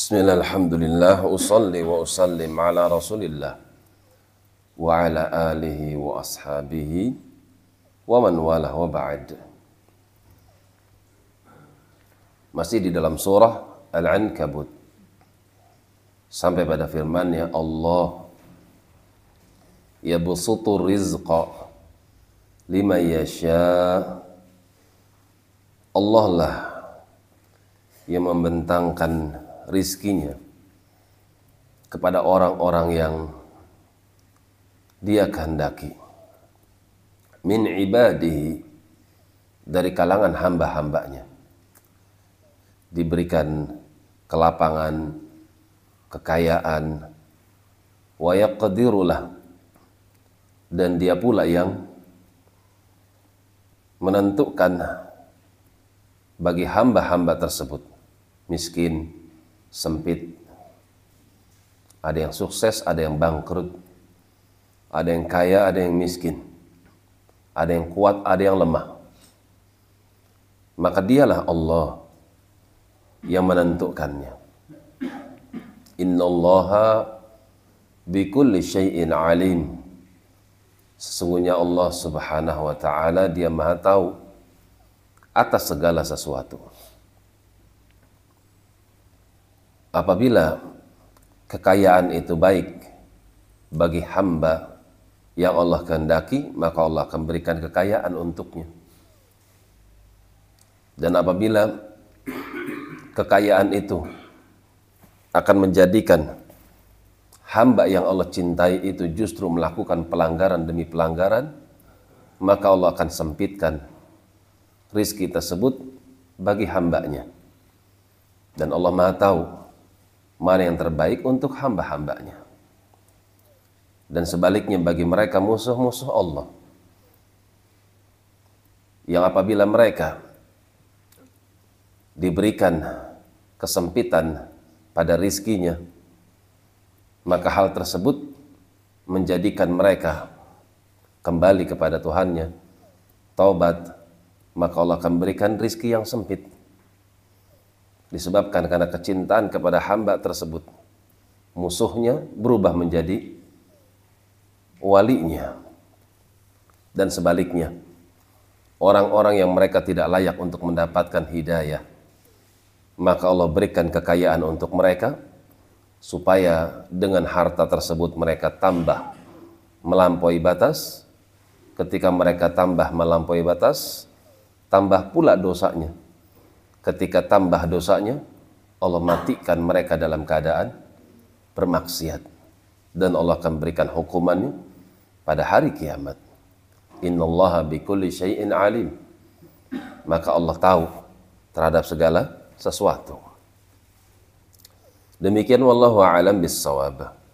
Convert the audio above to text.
Bismillah, alhamdulillah, usalli wa usallim ala rasulillah wa ala alihi wa ashabihi wa man wa ba'd. Masih di dalam surah Al-Ankabut. Sampai pada firmannya Allah Yabsutu rizqa lima yasha. Allah lah yang membentangkan rizkinya kepada orang-orang yang dia kehendaki. Min ibadihi dari kalangan hamba-hambanya. Diberikan kelapangan kekayaan wa yaqdirulah dan dia pula yang menentukan bagi hamba-hamba tersebut miskin, sempit, ada yang sukses, ada yang bangkrut, ada yang kaya, ada yang miskin, ada yang kuat, ada yang lemah. Maka dialah Allah yang menentukannya. Inna Allaha bikulli syai'in alim. Sesungguhnya Allah subhanahu wa ta'ala dia maha tahu atas segala sesuatu. Apabila kekayaan itu baik bagi hamba yang Allah kehendaki, maka Allah akan berikan kekayaan untuknya. Dan apabila kekayaan itu akan menjadikan hamba yang Allah cintai itu justru melakukan pelanggaran demi pelanggaran, maka Allah akan sempitkan rizki tersebut bagi hambanya. Dan Allah Maha tahu mana yang terbaik untuk hamba-hambanya. Dan sebaliknya bagi mereka musuh-musuh Allah. Yang apabila mereka diberikan kesempitan pada rizkinya, maka hal tersebut menjadikan mereka kembali kepada Tuhannya, taubat, maka Allah akan berikan rizki yang sempit. Disebabkan karena kecintaan kepada hamba tersebut. Musuhnya berubah menjadi walinya. Dan sebaliknya, orang-orang yang mereka tidak layak untuk mendapatkan hidayah, maka Allah berikan kekayaan untuk mereka, supaya dengan harta tersebut mereka tambah melampaui batas. Ketika mereka tambah melampaui batas, tambah pula dosanya. Ketika tambah dosanya, Allah matikan mereka dalam keadaan bermaksiat. Dan Allah akan berikan hukumannya pada hari kiamat. Inna Allah bikulli syai'in alim. Maka Allah tahu terhadap segala sesuatu. Demikian wallahu a'lam bis